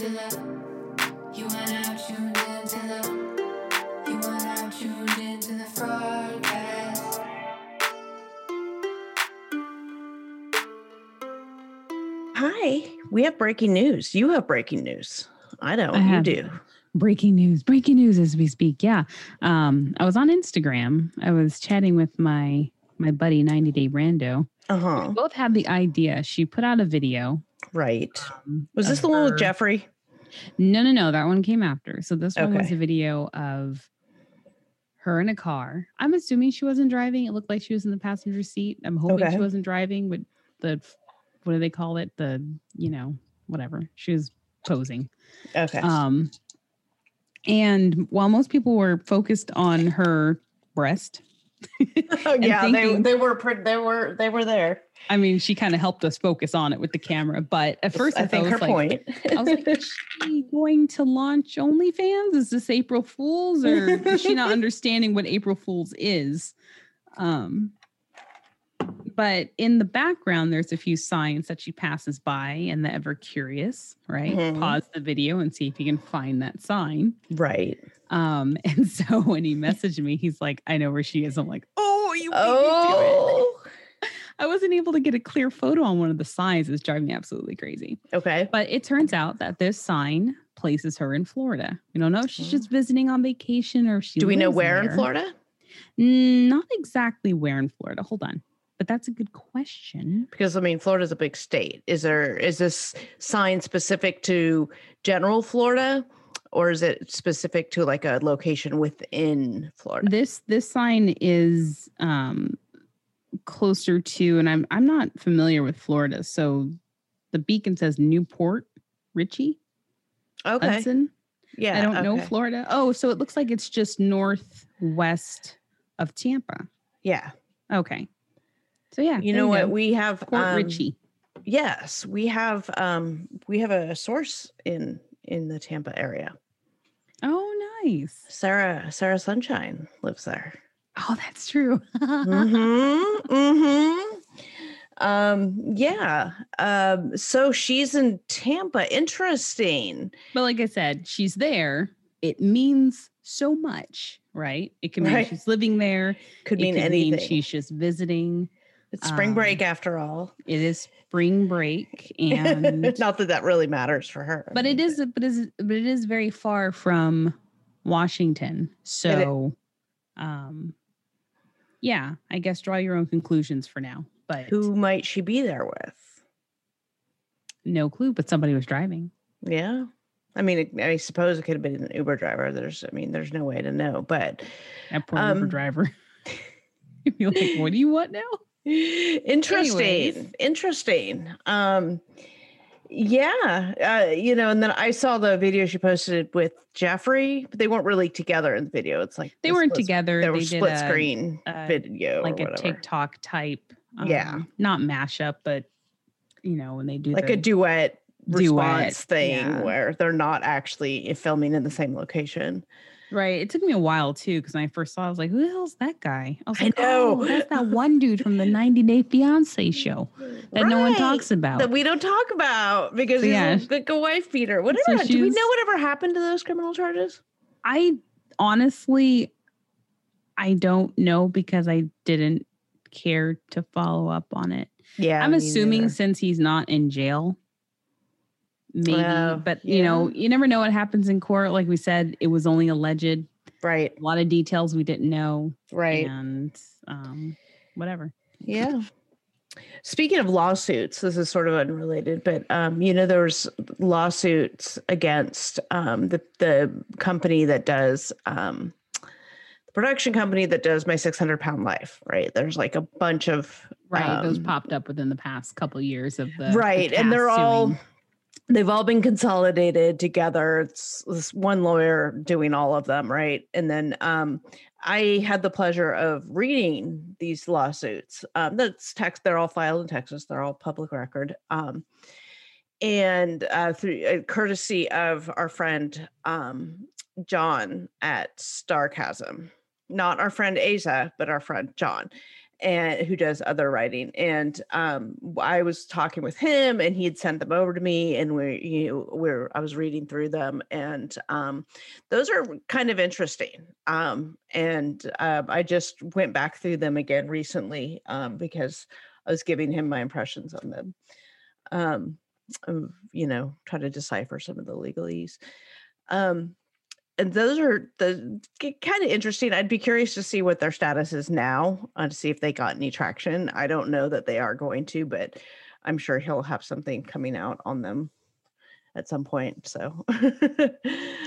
into the. You are now tuned into the. You are now tuned into the Fraudcast. Hi, we have breaking news. You have breaking news. I don't. I you have- do. breaking news breaking news as we speak yeah um i was on instagram i was chatting with my my buddy 90 day rando Uh huh. we both had the idea she put out a video Right. um, Was this of the one with Jeffrey? no no no that one came after so this one was a video of her in a car i'm assuming she wasn't driving it looked like she was in the passenger seat i'm hoping Okay. she wasn't driving but the what do they call it the you know whatever she was posing Okay. Um, and while most people were focused on her breast, yeah, thinking- they they were they were they were there. I mean, she kind of helped us focus on it with the camera. But at first, I, I think thought her like, point. I was like, is she going to launch OnlyFans? Is this April Fool's, or is she not understanding what April Fool's is? Um, but in the background, there's a few signs that she passes by, and the ever curious, right? Mhm. Pause the video and see if you can find that sign. right. Um, and so when he messaged me, he's like, I know where she is. I'm like, oh, you beat me to it." Oh. I wasn't able to get a clear photo on one of the signs. It's driving me absolutely crazy. Okay. But it turns out that this sign places her in Florida. We don't know if she's just visiting on vacation or if she Do we know where in. Florida? Not exactly where in Florida. Hold on. But that's a good question. Because I mean, Florida's a big state. Is there is this sign specific to general Florida, or is it specific to like a location within Florida? This this sign is um closer to, and I'm I'm not familiar with Florida. So the beacon says Newport Richie. Okay. Hudson. Yeah. I don't know. Florida. Oh, so it looks like it's just northwest of Tampa. Yeah. Okay. So yeah, You know what? go. We have um, Richey. Yes, we have um we have a source in in the Tampa area. Oh, nice. Sarah Sarah Sunshine lives there. Oh, that's true. mm-hmm. Mm-hmm. Um, yeah. Um, so she's in Tampa. Interesting. But like I said, she's there. It means so much, right? It can mean Right. she's living there. Could it mean anything. mean she's just visiting. It's spring um, break after all. It is spring break, and Not that that really matters for her. but it is but is but it is very far from Washington. So um yeah, I guess draw your own conclusions for now. But Who might she be there with? no clue, but somebody was driving. Yeah. I mean, I suppose it could have been an Uber driver. There's, I mean, there's no way to know, but That poor Uber Um, driver. You're like, what do you want now? Interesting Anyways. interesting um yeah uh you know and then i saw the video she posted with jeffrey but they weren't really together in the video it's like They weren't split- together. they were split a- screen a- video like a. TikTok type. Yeah. um, not mashup, but you know when they do like the, a duet Duet, response thing yeah. where they're not actually filming in the same location right. It took me a while too because when I first saw, it, I was like, "Who the hell's that guy?" I was I like, know. "Oh, that's that one dude from the 90 Day Fiance show that no one talks about." that we don't talk about because So, he's yeah. like a wife beater whatever So do we know whatever happened to those criminal charges I honestly, I don't know because I didn't care to follow up on it. yeah I'm assuming neither. since he's not in jail, maybe. But you know, you never know what happens in court. Like we said, it was only alleged. right A lot of details we didn't know, right and um, whatever. Yeah. Speaking of lawsuits, this is sort of unrelated, but um, you know, there's lawsuits against um, the the company that does um, the production company that does my 600 pound life. Right? There's like a bunch of Right, those um, popped up within the past couple years of the the right, and they're cast all suing. They've all been consolidated together. It's this one lawyer doing all of them, right? And then um, I had the pleasure of reading these lawsuits. Um, that's text; they're all filed in Texas. They're all public record. Um, and uh, through uh, courtesy of our friend um, John at Starcasm, not our friend Asa, but our friend John. And who does other writing and um i was talking with him and he had sent them over to me and we you know we're i was reading through them and um those are kind of interesting um and uh, i just went back through them again recently um because i was giving him my impressions on them um you know try to decipher some of the legalese um and those are the kind of interesting. I'd be curious to see what their status is now, uh, to see if they got any traction. I don't know that they are going to, but I'm sure he'll have something coming out on them at some point. So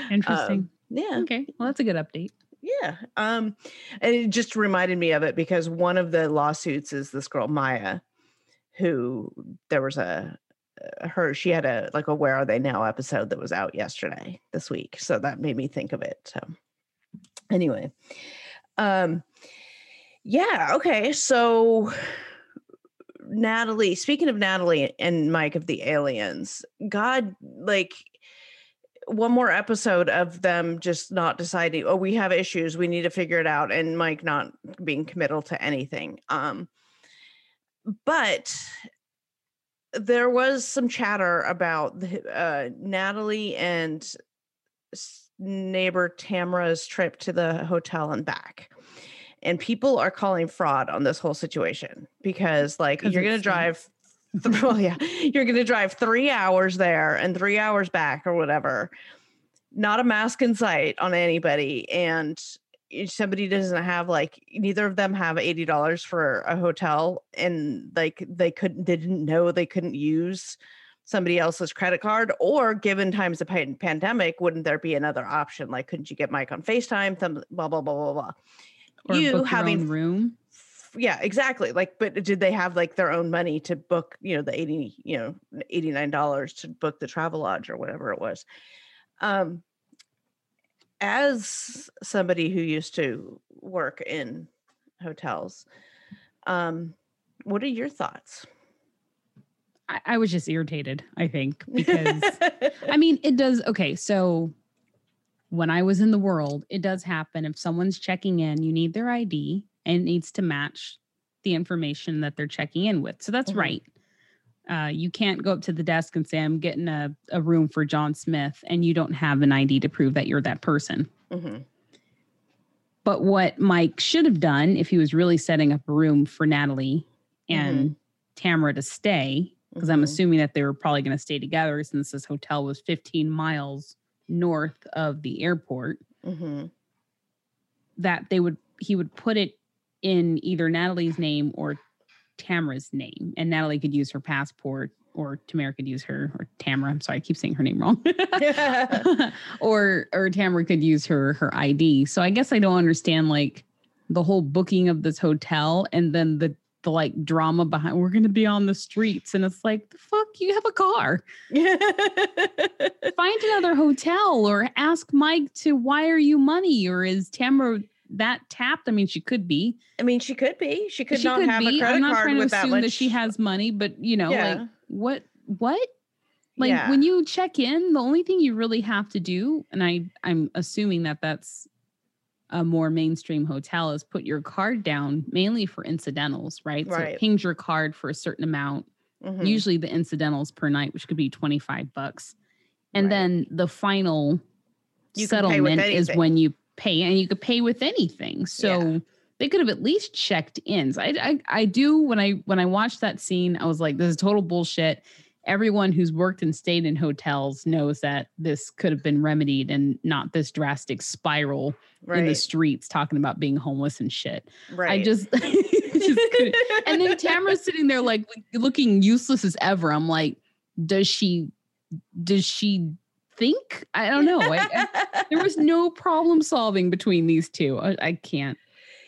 Interesting. Um, yeah, okay. Well, that's a good update. yeah. Um, and it just reminded me of it because one of the lawsuits is this girl Maya, who there was a her she had a like a where are they now episode that was out yesterday this week so that made me think of it so. Anyway um yeah okay so natalie speaking of natalie and mike of the aliens god like one more episode of them just not deciding oh we have issues we need to figure it out and mike not being committal to anything um but there was some chatter about the, uh, Natalie and neighbor Tamara's trip to the hotel and back. And people are calling fraud on this whole situation because, like, you're going to drive, th- well, yeah, you're going to drive three hours there and three hours back or whatever. Not a mask in sight on anybody. And somebody doesn't have like neither of them have eighty dollars for a hotel, and like they couldn't they didn't know they couldn't use somebody else's credit card, or given times of pandemic, wouldn't there be another option? Like, couldn't you get Mike on Facetime? Them blah blah blah blah blah. Or you having room. f- yeah exactly like but did they have like their own money to book you know the 80 you know 89 dollars to book the travel lodge or whatever it was um as somebody who used to work in hotels um what are your thoughts I, I was just irritated, I think, because I mean, it does. Okay. So when I was in the world, it does happen. If someone's checking in, you need their ID and it needs to match the information that they're checking in with. So that's Mhm. right. Uh, you can't go up to the desk and say, I'm getting a, a room for John Smith, and you don't have an ID to prove that you're that person. Mhm. But what Mike should have done if he was really setting up a room for Natalie and Tamara to stay, because I'm Mhm. assuming that they were probably going to stay together since this hotel was 15 miles north of the airport, Mhm. that they would he would put it in either Natalie's name or Tamara's name, and Natalie could use her passport, or Tamara could use her, or Tamara. I'm sorry, I keep saying her name wrong. or or Tamara could use her her ID. So I guess I don't understand like the whole booking of this hotel and then the the like drama behind we're gonna be on the streets and it's like the fuck you have a car find another hotel or ask mike to wire you money or is tamara that tapped i mean she could be I mean, she could be. She could she not could have a be credit i'm not card trying to with that assume much. that she has money but you know Yeah. like what what like Yeah. when you check in the only thing you really have to do and i i'm assuming that that's a more mainstream hotel is put your card down mainly for incidentals right so Right. it pings your card for a certain amount Mhm. usually the incidentals per night which could be 25 bucks and Right. then the final You can pay with settlement is when you pay and you could pay with anything so Yeah. they could have at least checked in so I, I i do when i when i watched that scene i was like this is total bullshit everyone who's worked and stayed in hotels knows that this could have been remedied and not this drastic spiral in the streets talking about being homeless and shit right. i just, just and then Tamara's sitting there like looking useless as ever. I'm like, does she does she think? I don't know. I, I- there was no problem solving between these two. I, I can't.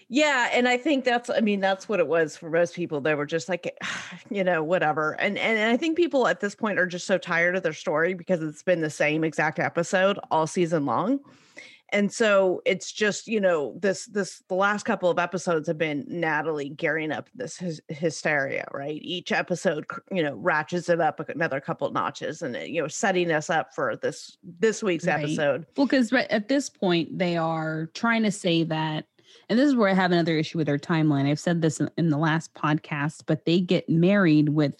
Yeah, and I think that's I mean that's what it was for most people. They were just like you know, whatever. And and I think people at this point are just so tired of their story because it's been the same exact episode all season long. And so it's just, you know, this this the last couple of episodes have been Natalie gearing up this hys- hysteria, right? Each episode, you know, ratchets it up another couple notches and uh, you know, setting us up for this this week's Right. episode. Well, because right at this point they are trying to say that and this is where I have another issue with their timeline. I've said this in, in the last podcast, but they get married with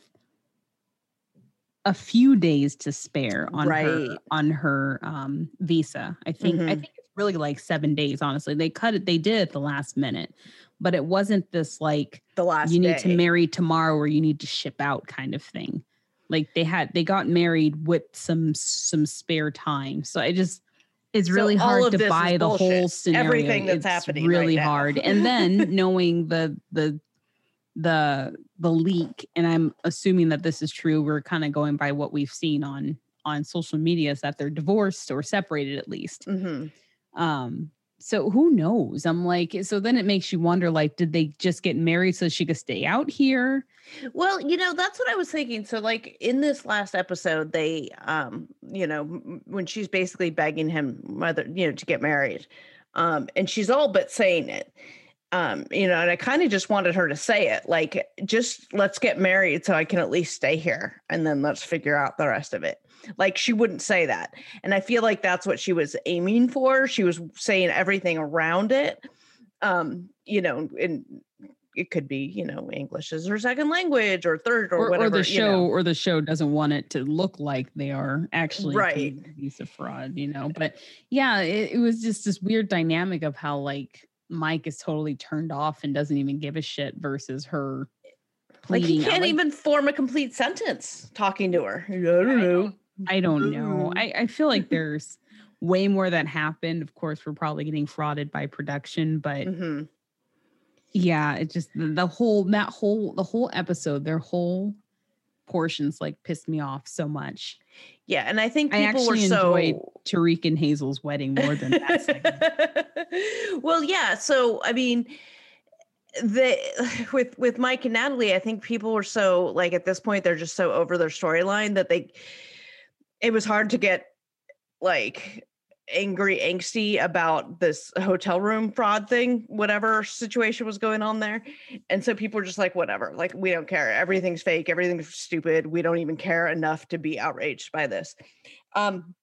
a few days to spare on her on her um, visa. I think I Mhm. think really like seven days. Honestly, they cut it. They did it at the last minute, but it wasn't this like The last you need day. to marry tomorrow or you need to ship out kind of thing. Like they had they got married with some some spare time. So I just it's really all hard to buy the whole scenario. Everything that's It's happening right really now. hard. And then knowing the the the the leak, and I'm assuming that this is true. We're kind of going by what we've seen on on social media is that they're divorced or separated at least. hmm Um, so who knows? I'm like, so then it makes you wonder, like, did they just get married so she could stay out here? Well, you know, that's what I was thinking. So, like in this last episode, they, um, you know, when she's basically begging him, mother, you know, to get married, um, and she's all but saying it, um, you know, and I kind of just wanted her to say it, like, just let's get married so I can at least stay here, and then let's figure out the rest of it. Like she wouldn't say that, and I feel like that's what she was aiming for. She was saying everything around it, um, you know, and it could be, you know, English is her second language or third or, Or, or, whatever. the you show, know. or the show doesn't want it to look like they are actually Right. committing visa fraud, you know. But yeah, it, it was just this weird dynamic of how like Mike is totally turned off and doesn't even give a shit versus her. Like he can't like- even form a complete sentence talking to her. I don't know. I don't know. Mm. I, I feel like there's way more that happened. Of course, we're probably getting frauded by production, but Mhm. yeah, it just the, the whole that whole the whole episode, their whole portions like pissed me off so much. Yeah, and I think I people were actually so enjoyed Tarik and Hazel's wedding more than that well, yeah. So I mean, the with with Mike and Natalie, I think people were so like at this point they're just so over their storyline that they it was hard to get like angry angsty about this hotel room fraud thing whatever situation was going on there. And so people were just like whatever like we don't care. Everything's fake. Everything's stupid. We don't even care enough to be outraged by this. Um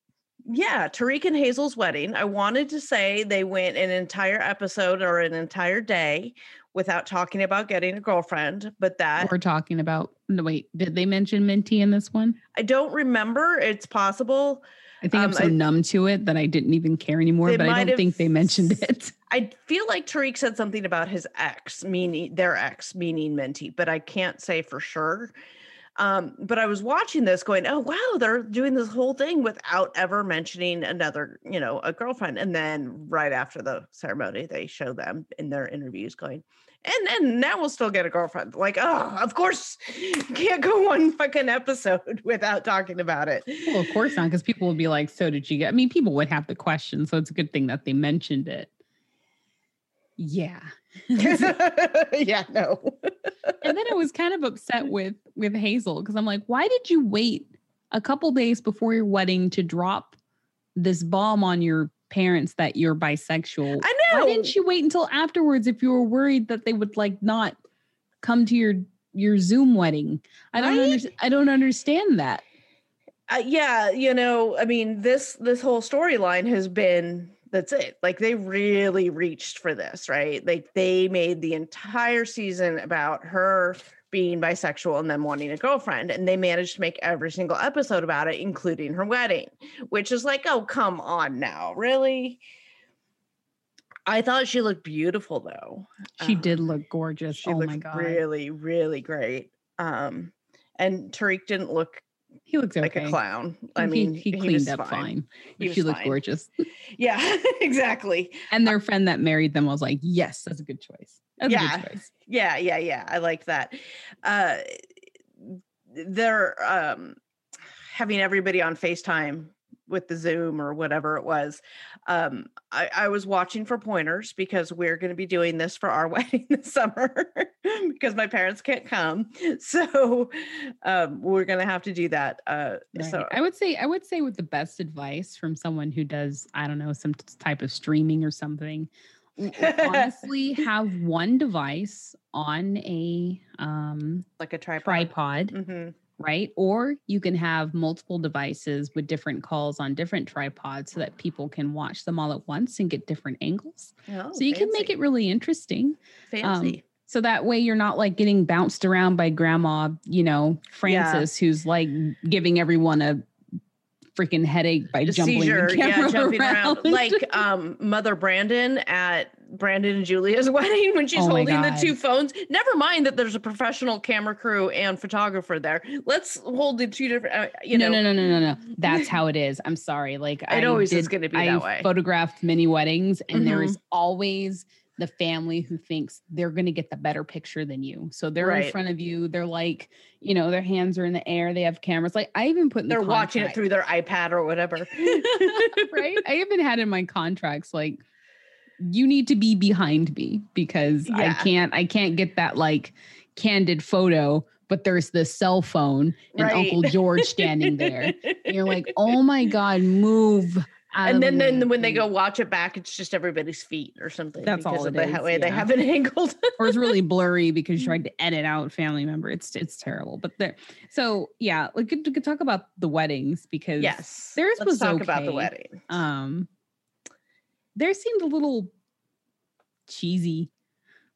yeah, Tarik and Hazel's wedding. I wanted to say they went an entire episode or an entire day without talking about getting a girlfriend, but that We're talking about no wait, did they mention Minty in this one? I don't remember. It's possible. I think I'm Um, so I- numb to it that I didn't even care anymore, but I don't think they mentioned it. I feel like Tarik said something about his ex, meaning their ex, meaning Minty, but I can't say for sure. Um, but I was watching this going, oh wow, they're doing this whole thing without ever mentioning another, you know, a girlfriend. And then right after the ceremony, they show them in their interviews going, and then now we'll still get a girlfriend. Like, oh, of course, can't go one fucking episode without talking about it. Well, of course not, because people would be like, "So did you get?" I mean, people would have the question, so it's a good thing that they mentioned it. Yeah, yeah, no. and then I was kind of upset with with Hazel because I'm like, why did you wait a couple days before your wedding to drop this bomb on your parents that you're bisexual? I know. Why didn't you wait until afterwards if you were worried that they would like not come to your your Zoom wedding? I don't Right? under, I don't understand that. uh, yeah you know i mean this this whole storyline has been that's it like they really reached for this right? Like they made the entire season about her being bisexual and then wanting a girlfriend and they managed to make every single episode about it including her wedding which is like oh come on now really? I thought she looked beautiful though. She Um, did look gorgeous. she oh looked my god, really really great. Um and tarik didn't look he looks okay. like a clown i He- mean he, cleaned up fine. He but she looked fine. gorgeous. Yeah, exactly. And their friend that married them was like, "Yes, that's a good choice. That's a Yeah. good choice." Yeah, yeah, yeah. I like that. Uh they're um having everybody on FaceTime with the Zoom or whatever it was. Um I, I was watching for pointers because we're gonna be doing this for our wedding this summer because my parents can't come. So um we're gonna have to do that. Uh Right. so I would say I would say with the best advice from someone who does I don't know some type of streaming or something. honestly, have one device on a um, like a tripod. tripod hmm right? Or you can have multiple devices with different calls on different tripods so that people can watch them all at once and get different angles. Oh, so you can make it really interesting. fancy. So that way you're not like getting bounced around by grandma, you know, Yeah. Francis, who's like giving everyone a freaking headache by A jumping seizure, the yeah, camera jumping around. around. like um, Mother Brandon at Brandon and Julia's wedding when she's Oh holding the two phones. Never mind that there's a professional camera crew and photographer there. Let's hold the two different. Uh, you no, know, no, no, no, no, no. That's how it is. I'm sorry. Like It always is gonna be I that way. Mm-hmm. photographed many weddings, and there is always the family who thinks they're going to get the better picture than you. So they're Right. in front of you. They're like, you know, their hands are in the air. They have cameras. Like I even put in they're watching it through their iPad or whatever. right? I even had in my contracts like you need to be behind me because I can't I can't get that like candid photo, but there's the cell phone and Right. Uncle George standing there. And you're like, oh my God, move. and then, then way, when they go watch it back, it's just everybody's feet or something. That's because all of it the is, way they have it angled. or it's really blurry because you tried to edit out family member. It's it's terrible. But there, so yeah, we could, we could talk about the weddings because yes. theirs Let's was talk about the wedding. um there seemed a little cheesy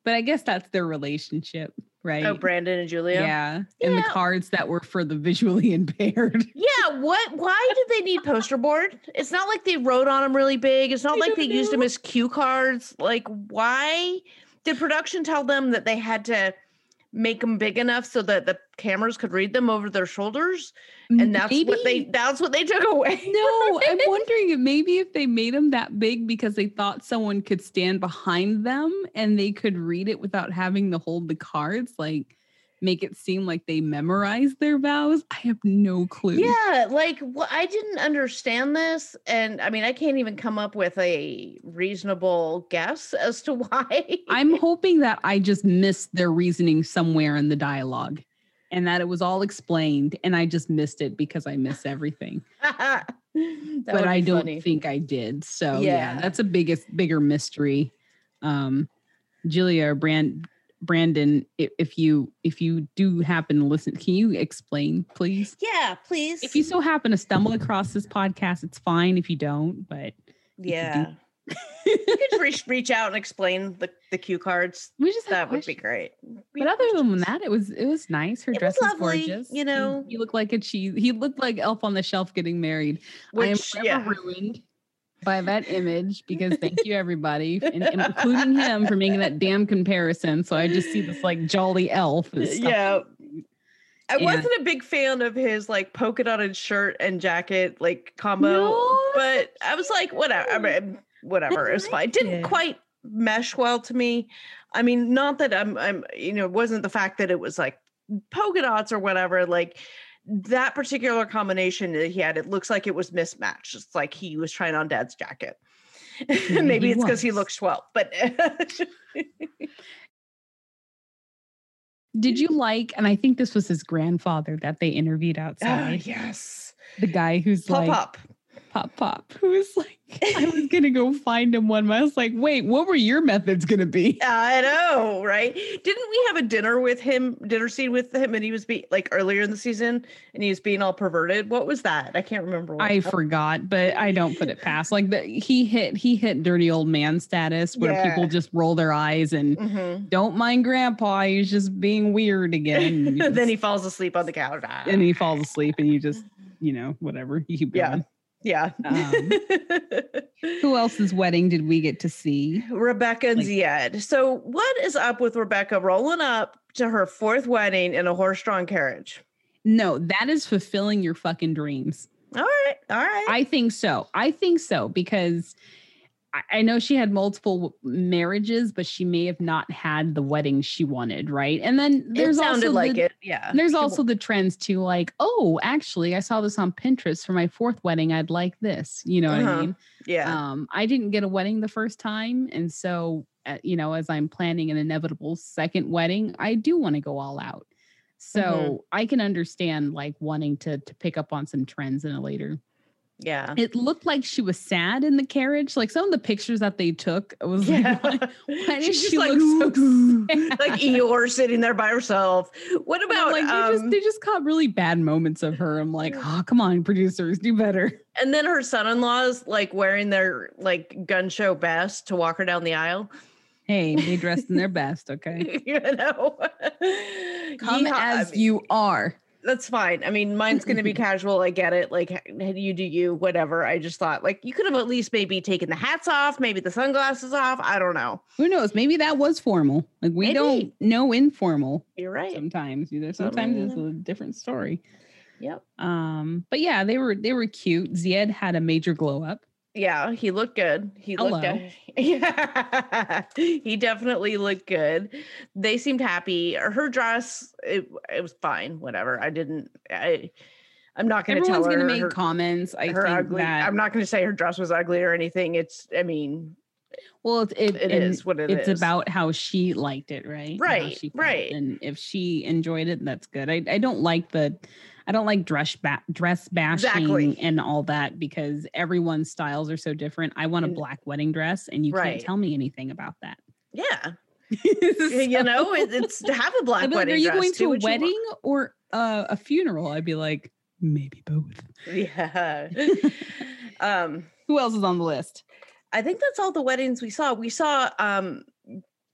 but i guess that's their relationship right Oh, Brandon and Julia. yeah and the cards that were for the visually impaired Yeah, what? Why did they need poster board? It's not like they wrote on them really big. It's not I like they don't used them as cue cards. Like, why did production tell them that they had to make them big enough so that the cameras could read them over their shoulders? And that's what they that's what they took away. no i'm wondering if maybe if they made them that big because they thought someone could stand behind them and they could read it without having to hold the cards like make it seem like they memorized their vows i have no clue Yeah, like wh- I didn't understand this, and I mean, I can't even come up with a reasonable guess as to why. I'm hoping that I just missed their reasoning somewhere in the dialogue and that it was all explained and I just missed it because I miss everything. But I don't funny. think I did. So yeah. Yeah. that's a biggest bigger mystery. Um Julia or Brand Brandon, if, if you if you do happen to listen, can you explain, please? Yeah, please. If you so happen to stumble across this podcast, it's fine if you don't, but you yeah, you could reach reach out and explain the the cue cards. we just That would be questions. great. But other than that, it was it was nice. Her It dress was lovely, gorgeous. you know. he, looked like a cheese. He looked like Elf on the Shelf getting married. I am which forever yeah, ruined by that image because thank you everybody, and, and including him for making that damn comparison. So I just see this like jolly elf. yeah. I And- wasn't a big fan of his like polka dotted shirt and jacket like combo, No, but I was like, whatever. I mean, whatever, it was fine. It Didn't quite mesh well to me. I mean, not that I'm, I'm, you know, it wasn't the fact that it was like polka dots or whatever. Like that particular combination that he had, it looks like it was mismatched. It's like he was trying on dad's jacket. Maybe he it's because he looks 12, but Did you like? And I think this was his grandfather that they interviewed Ah, outside. yes. The guy who's Pop like up. Pop pop, who was like, I was gonna go find him one. month. I was like, wait, what were your methods gonna be? I know, right? Didn't we have a dinner with him, dinner scene with him, and he was be like earlier in the season, and he was being all perverted? What was that? I can't remember. What I forgot, but I don't put it past. Like the, he hit he hit dirty old man status where Yeah. people just roll their eyes and Mhm. don't mind grandpa. He's just being weird again. then he falls asleep on the couch. and he falls asleep and you just you know whatever you keep going. yeah. Um, Who else's wedding did we get to see? Rebecca and Like- Zied. So, what is up with Rebecca rolling up to her fourth wedding in a horse-drawn carriage? No, that is fulfilling your fucking dreams. All right, all right. I think so. I think so because I, know she had multiple marriages, but she may have not had the wedding she wanted, right? And then there's also like the, it. Yeah. There's She also the trends too, like, oh, actually, I saw this on Pinterest for my fourth wedding. I'd like this. You know what Uh-huh. I mean? Yeah. Um, I didn't get a wedding the first time, and so uh, you know, as I'm planning an inevitable second wedding, I do want to go all out. So Mm-hmm. I can understand like wanting to to pick up on some trends in a later Yeah. It looked like she was sad in the carriage. Like some of the pictures that they took, it was Yeah. like, why, why did she like, look so sad? like Eeyore sitting there by herself. What about like they um, just they just caught really bad moments of her. I'm like, oh come on, producers, do better. and then her son-in-law's like wearing their like gun show best to walk her down the aisle. Hey, they dressed in their best, okay? you know. Come Yeehaw. I as mean, you are. That's fine. I mean, mine's gonna be casual. I get it. Like you do you, whatever. I just thought like you could have at least maybe taken the hats off, maybe the sunglasses off. I don't know. Who knows? Maybe that was formal. Like we Maybe. don't know informal You're right. sometimes. Either sometimes it's a different story. Yep. Um, but yeah, they were they were cute. Zied had a major glow up. Yeah, he looked good. He looked good. Yeah, he definitely looked good. They seemed happy. Her dress, it, it was fine. Whatever. I didn't. I. I'm not going to tell Everyone's her. gonna make her, comments. I her think ugly. that I'm not going to say her dress was ugly or anything. It's. I mean, well, it's it, it and is what it it's is. about how she liked it, right? Right, right. And if she enjoyed it, that's good. I, I don't like the I don't like dress ba- dress bashing Exactly. and all that because everyone's styles are so different. I want a black wedding dress, and you Right. can't tell me anything about that. Yeah, you know, it, it's to have a black like, wedding are you dress, going to a what you want." wedding or uh, a funeral? I'd be like, maybe both. Yeah. um. Who else is on the list? I think that's all the weddings we saw. We saw um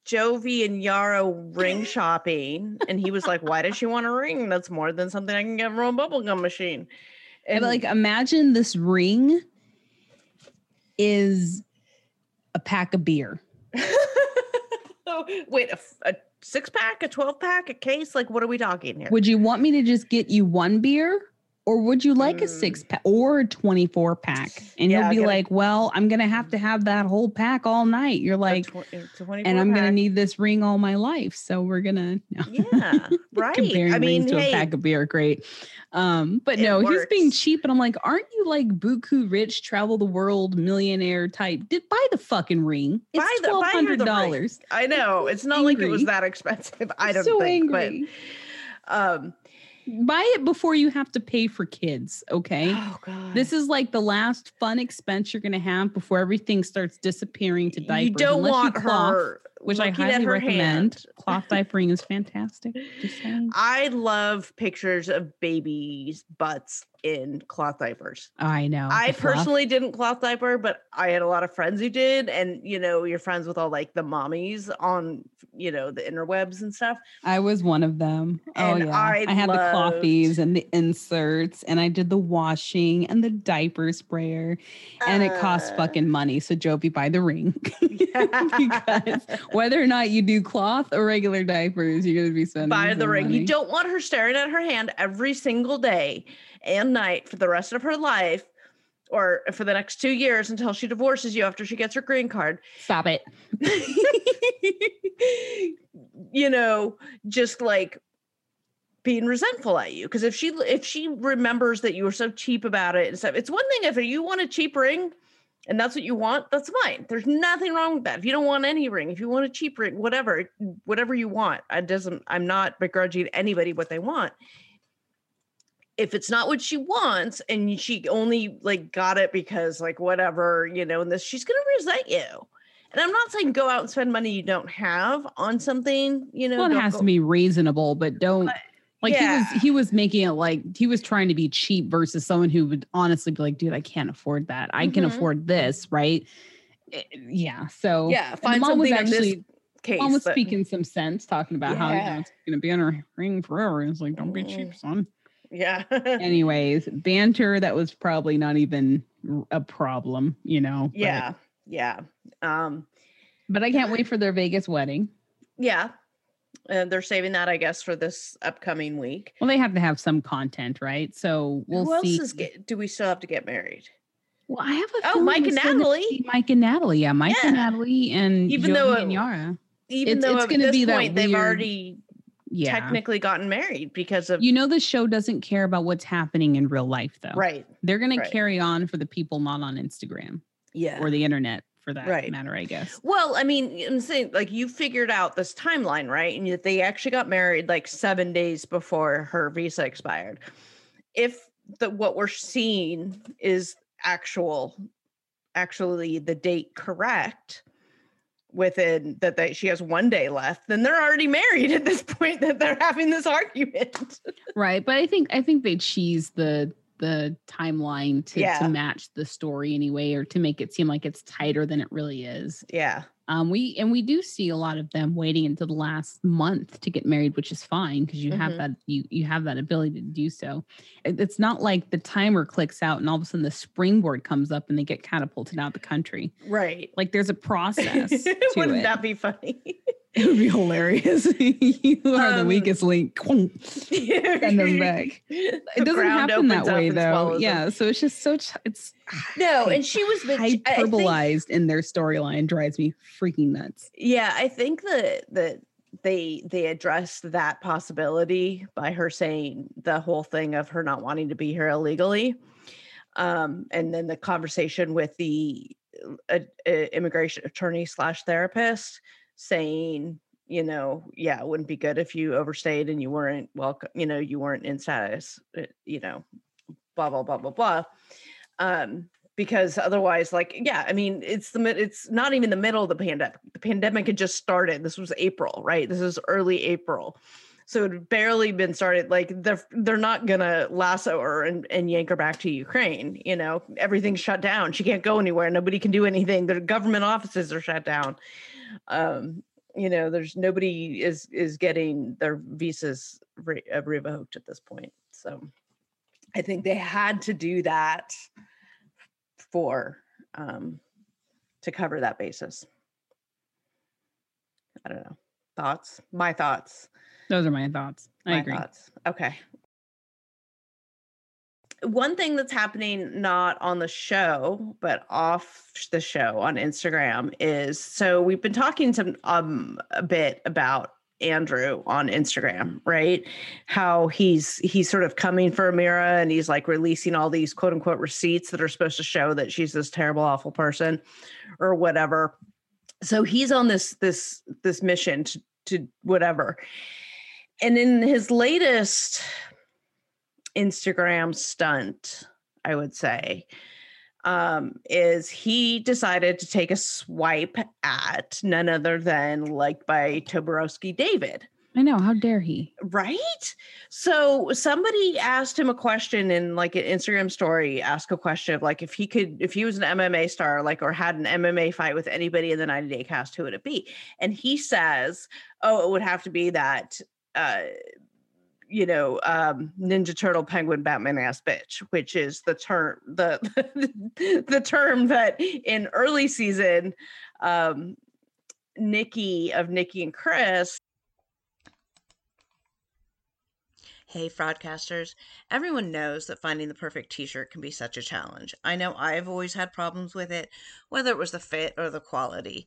Jovi and Yara ring shopping, and he was like, "Why does she want a ring? That's more than something I can get from a bubblegum machine." And And like, imagine this ring is a pack of beer. wait, a six pack, a twelve pack, a case? Like, what are we talking here? Would you want me to just get you one beer? Or would you like a six pack or a 24 pack? And Yeah, you'll be like, well, I'm going to have to have that whole pack all night. You're like, tw- and I'm going to need this ring all my life. So we're going to Yeah, right. comparing I mean, rings to hey, a pack of beer. Great. Um, but no, he's being cheap. And I'm like, aren't you like buku rich, travel the world, millionaire type? Did buy the fucking ring. It's Buy the- buy her the ring. $1,200. I know it's not like it was that expensive. I don't so think, angry. but um, Buy it before you have to pay for kids. Okay. oh god, This is like the last fun expense you're going to have before everything starts disappearing to diapers. you don't unless want you cloth, her which I highly recommend. hand. Cloth diapering is fantastic. I love pictures of babies' butts in cloth diapers. I know. I personally didn't cloth diaper, but I had a lot of friends who did. And you know, you're friends with all like the mommies on, you know, the interwebs and stuff. I was one of them. Oh yeah. I I, had the loved- clothies and the inserts and I did the washing and the diaper sprayer and it costs Uh, fucking money. So Jovi buy the ring. because whether or not you do cloth or regular diapers, you're gonna be spending Buy the ring. money. You don't want her staring at her hand every single day and night for the rest of her life or for the next two years until she divorces you after she gets her green card. stop it. you know, just like being resentful at you. Because if she if she remembers that you were so cheap about it and stuff, it's one thing if you want a cheap ring and that's what you want, that's fine. There's nothing wrong with that. If you don't want any ring, if you want a cheap ring, whatever, whatever you want. I doesn't I'm not begrudging anybody what they want. If it's not what she wants and she only like got it because like whatever, you know, and this she's gonna resent you. And I'm not saying go out and spend money you don't have on something, you know. Well, it has go- to be reasonable, but don't But, like yeah. he was he was making it like he was trying to be cheap versus someone who would honestly be like, dude, I can't afford that. I can Mhm. afford this, right? Eh, Yeah. So Yeah, find mom was something in this actually case. mom was that- speaking some sense, talking about how you know, it's gonna be on her ring forever. It's like, don't be cheap, Mm. son. Yeah. Anyways, banter that was probably not even a problem, you know. but- yeah. Yeah. Um, But I can't wait for their Vegas wedding. yeah. And they're saving that, I guess, for this upcoming week. Well, they have to have some content, right? So we'll Who else see. is get, do we still have to get married? Well, I have a Oh, Mike and Natalie. Mike and Natalie, yeah, Mike and Natalie, and Even Jovi though and Yara, Even It's- though it's at gonna this be that point they've already yeah. technically gotten married because of You know, the show doesn't care about what's happening in real life, though. right. They're going right. to carry on for the people not on Instagram Yeah. or the internet, for that Right. matter, I guess. Well, I mean, I'm saying like you figured out this timeline, right? And yet they actually got married like seven days before her visa expired. If the what we're seeing is actual actually the date correct within that they she has one day left then they're already married at this point that they're having this argument. Right but i think i think they cheese the the timeline to, Yeah. to match the story anyway or to make it seem like it's tighter than it really is. Yeah um we and we do see a lot of them waiting until the last month to get married which is fine because you have Mhm. that you you have that ability to do so it's not like the timer clicks out and all of a sudden the springboard comes up and they get catapulted out the country right like there's a process wouldn't it. that be funny it would be hilarious. You are the Um, weakest link. Send them back. It it doesn't happen that way though. yeah so it's just so ch- it's no and she was the I think- hyperbolized in their storyline drives me freaking nuts. Yeah, I think that that they they addressed that possibility by her saying the whole thing of her not wanting to be here illegally, um, and then the conversation with the uh, uh, immigration attorney slash therapist saying, you know, yeah, it wouldn't be good if you overstayed and you weren't welcome, you know, you weren't in status, uh, you know, blah blah blah blah blah. Um, because otherwise like yeah i mean it's the it's not even the middle of the pandemic the pandemic had just started this was april right? This is early april. So it barely been started like they're they're not gonna lasso her and, and yank her back to ukraine you know? Everything's shut down she can't go anywhere nobody can do anything the government offices are shut down um you know there's nobody is is getting their visas re- uh, revoked at this point so i think they had to do that for um to cover that basis. I don't know. Thoughts? My thoughts. Those are my thoughts. I my agree. thoughts. Okay one thing that's happening not on the show but off the show on instagram is so we've been talking some um a bit about andrew on instagram right? How he's he's sort of coming for amira and he's like releasing all these quote unquote receipts that are supposed to show that she's this terrible awful person or whatever. So he's on this this this mission to, to whatever. And in his latest Instagram stunt, I would say, um, is he decided to take a swipe at none other than like by Toborowsky David. i know how dare he Right. So somebody asked him a question in like an Instagram story, ask a question of like if he could, if he was an MMA star, like or had an MMA fight with anybody in the 90 day cast, who would it be? And he says, Oh, it would have to be that uh you know, um, Ninja Turtle Penguin Batman ass bitch, which is the term the the term that in early season um Nikki of Nikki and Chris Hey, fraudcasters. Everyone knows that finding the perfect t shirt can be such a challenge. I know I've always had problems with it, whether it was the fit or the quality.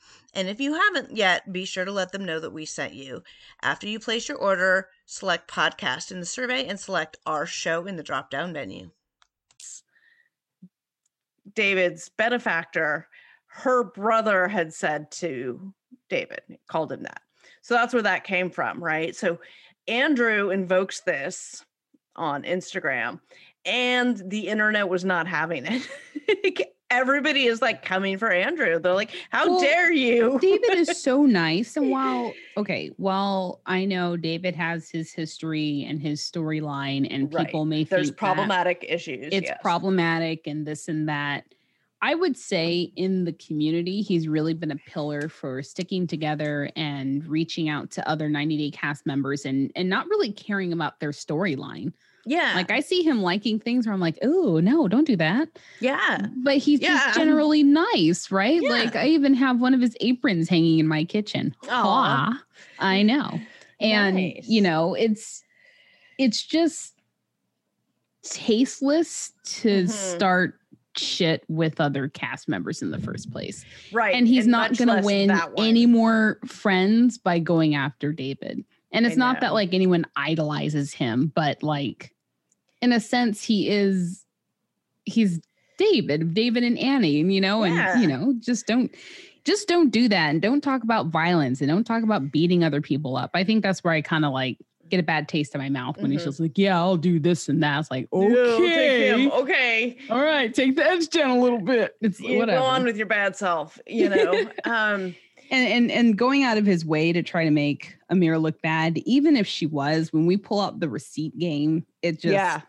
And if you haven't yet, be sure to let them know that we sent you. After you place your order, select podcast in the survey and select our show in the drop down menu. David's benefactor, her brother had said to David, called him that. So that's where that came from, right? So Andrew invokes this on Instagram, and the internet was not having it. everybody is like coming for Andrew. They're like, "How Well, dare you?" David is so nice. And while, okay, while I know David has his history and his storyline, and Right. people may There's problematic issues. it's yes. problematic and this and that. I would say in the community, he's really been a pillar for sticking together and reaching out to other 90 Day cast members and and not really caring about their storyline. Yeah, Like I see him liking things where I'm like, oh no, don't do that. yeah, But he's Yeah. just generally nice, right? Yeah. Like I even have one of his aprons hanging in my kitchen. Aw, I know. And Nice. you know, it's it's just tasteless to Mhm. start shit with other cast members in the first place. right. And he's not going to win any more friends by going after David. And it's not that like anyone idolizes him, but like in a sense he is he's David, David and Annie, and you know, and you know, just don't just don't do that and don't talk about violence and don't talk about beating other people up. I think that's where I kind of like get a bad taste in my mouth when he's Mhm. just like, "Yeah, I'll do this and that." It's like, Yeah, "Okay, him. Okay. all right, take the edge down a little bit." It's You whatever. go on with your bad self, you know. um, and and and going out of his way to try to make Amira look bad, even if she was, when we pull out the receipt game, it just yeah,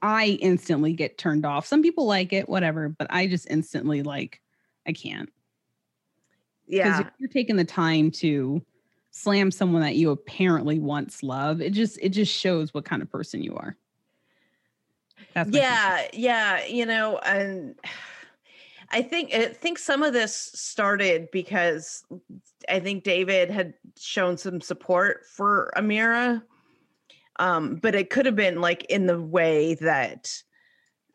I instantly get turned off. Some people like it, whatever, but I just instantly like I can't. Yeah. Because if you're taking the time to slam someone that you apparently once loved, it just it just shows what kind of person you are. That's my two yeah, yeah. You know, and I think I think some of this started because I think David had shown some support for Amira, um, but it could have been like in the way that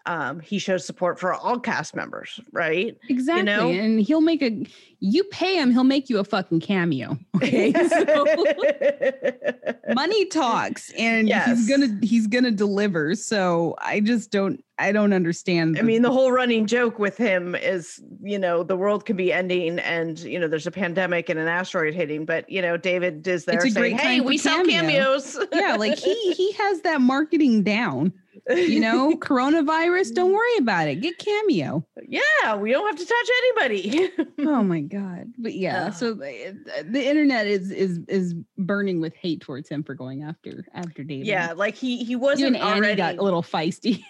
um, he shows support for all cast members, right? Exactly. You know? And he'll make a you pay him, he'll make you a fucking cameo. Okay. so money talks and Yes. he's gonna he's gonna deliver. So I just don't I don't understand. I mean, the whole running joke with him is, you know, the world could be ending and, you know, there's a pandemic and an asteroid hitting, but, you know, David is there saying, hey, we sell cameos. yeah, like he he has that marketing down. You know, coronavirus, don't worry about it. Get cameo. yeah, we don't have to touch anybody. Oh my god. But yeah, so the, the internet is is is burning with hate towards him for going after after David. yeah, like he he wasn't and Annie already got a little feisty.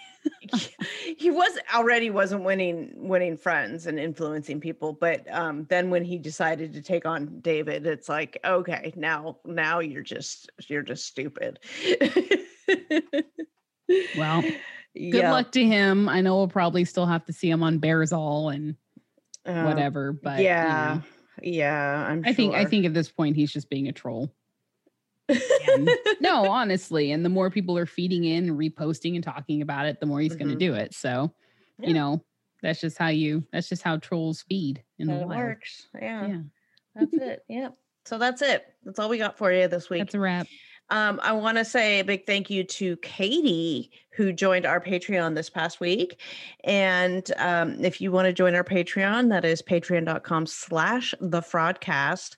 he was already wasn't winning winning friends and influencing people, but um then when he decided to take on David, it's like, okay, now now you're just you're just stupid. Well, Good Yeah, luck to him. I know we'll probably still have to see him on Bares All and uh, whatever, but you yeah, know, yeah. I'm I think I think at this point he's just being a troll. And- no, honestly, and the more people are feeding in reposting and talking about it, the more he's going Mhm. to do it. So, Yeah. you know, that's just how you that's just how trolls feed in the That wild. works. Yeah, Yeah, that's it. Yep. So that's it. That's all we got for you this week. that's a wrap. Um, I want to say a big thank you to Katie who joined our Patreon this past week. And um, if you want to join our Patreon, that is patreon.com slash the fraudcast.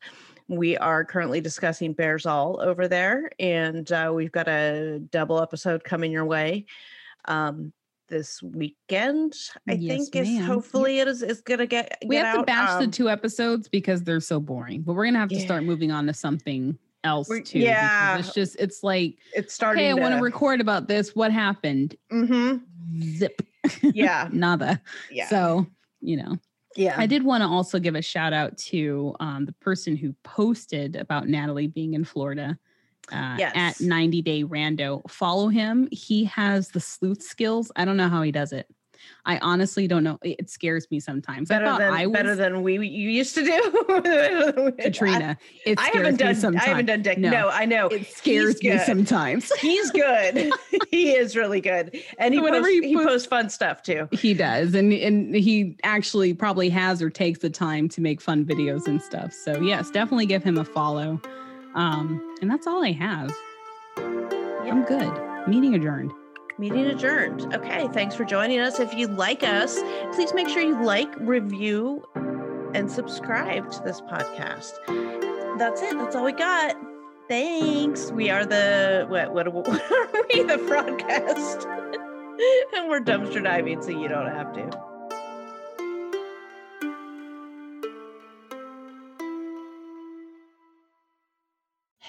We are currently discussing Bares All over there, and uh, we've got a double episode coming your way um, this weekend. I Yes, think is ma'am. Yep. hopefully it is is gonna get. We get have to out. batch the Um, two episodes because they're so boring. But we're gonna have to Yeah. start moving on to something else too. yeah. It's just it's like, It's starting. hey, I want to to record about this. What happened? Mhm. Zip. Yeah, Nada. yeah, So, you know. yeah. I did want to also give a shout out to um, the person who posted about Natalie being in Florida uh, Yes. at 90 Day Rando. Follow him. He has the sleuth skills. I don't know how he does it. I honestly don't know. It scares me sometimes. I better thought than I was better than we you used to do. Katrina. It I, I haven't done. I haven't done Dick. No. No, I know. It scares me good. sometimes. He's good. he is really good, and he Whenever posts, he he posts- posts fun stuff too. He does, and and he actually probably has or takes the time to make fun videos and stuff. So yes, definitely give him a follow. Um, and that's all I have. I'm good. Meeting adjourned. Meeting adjourned. Okay, thanks for joining us. If you like us, please make sure you like, review, and subscribe to this podcast. That's it. That's all we got. Thanks. We are the what? What, what are we? The Fraudcast, and we're dumpster diving, so you don't have to.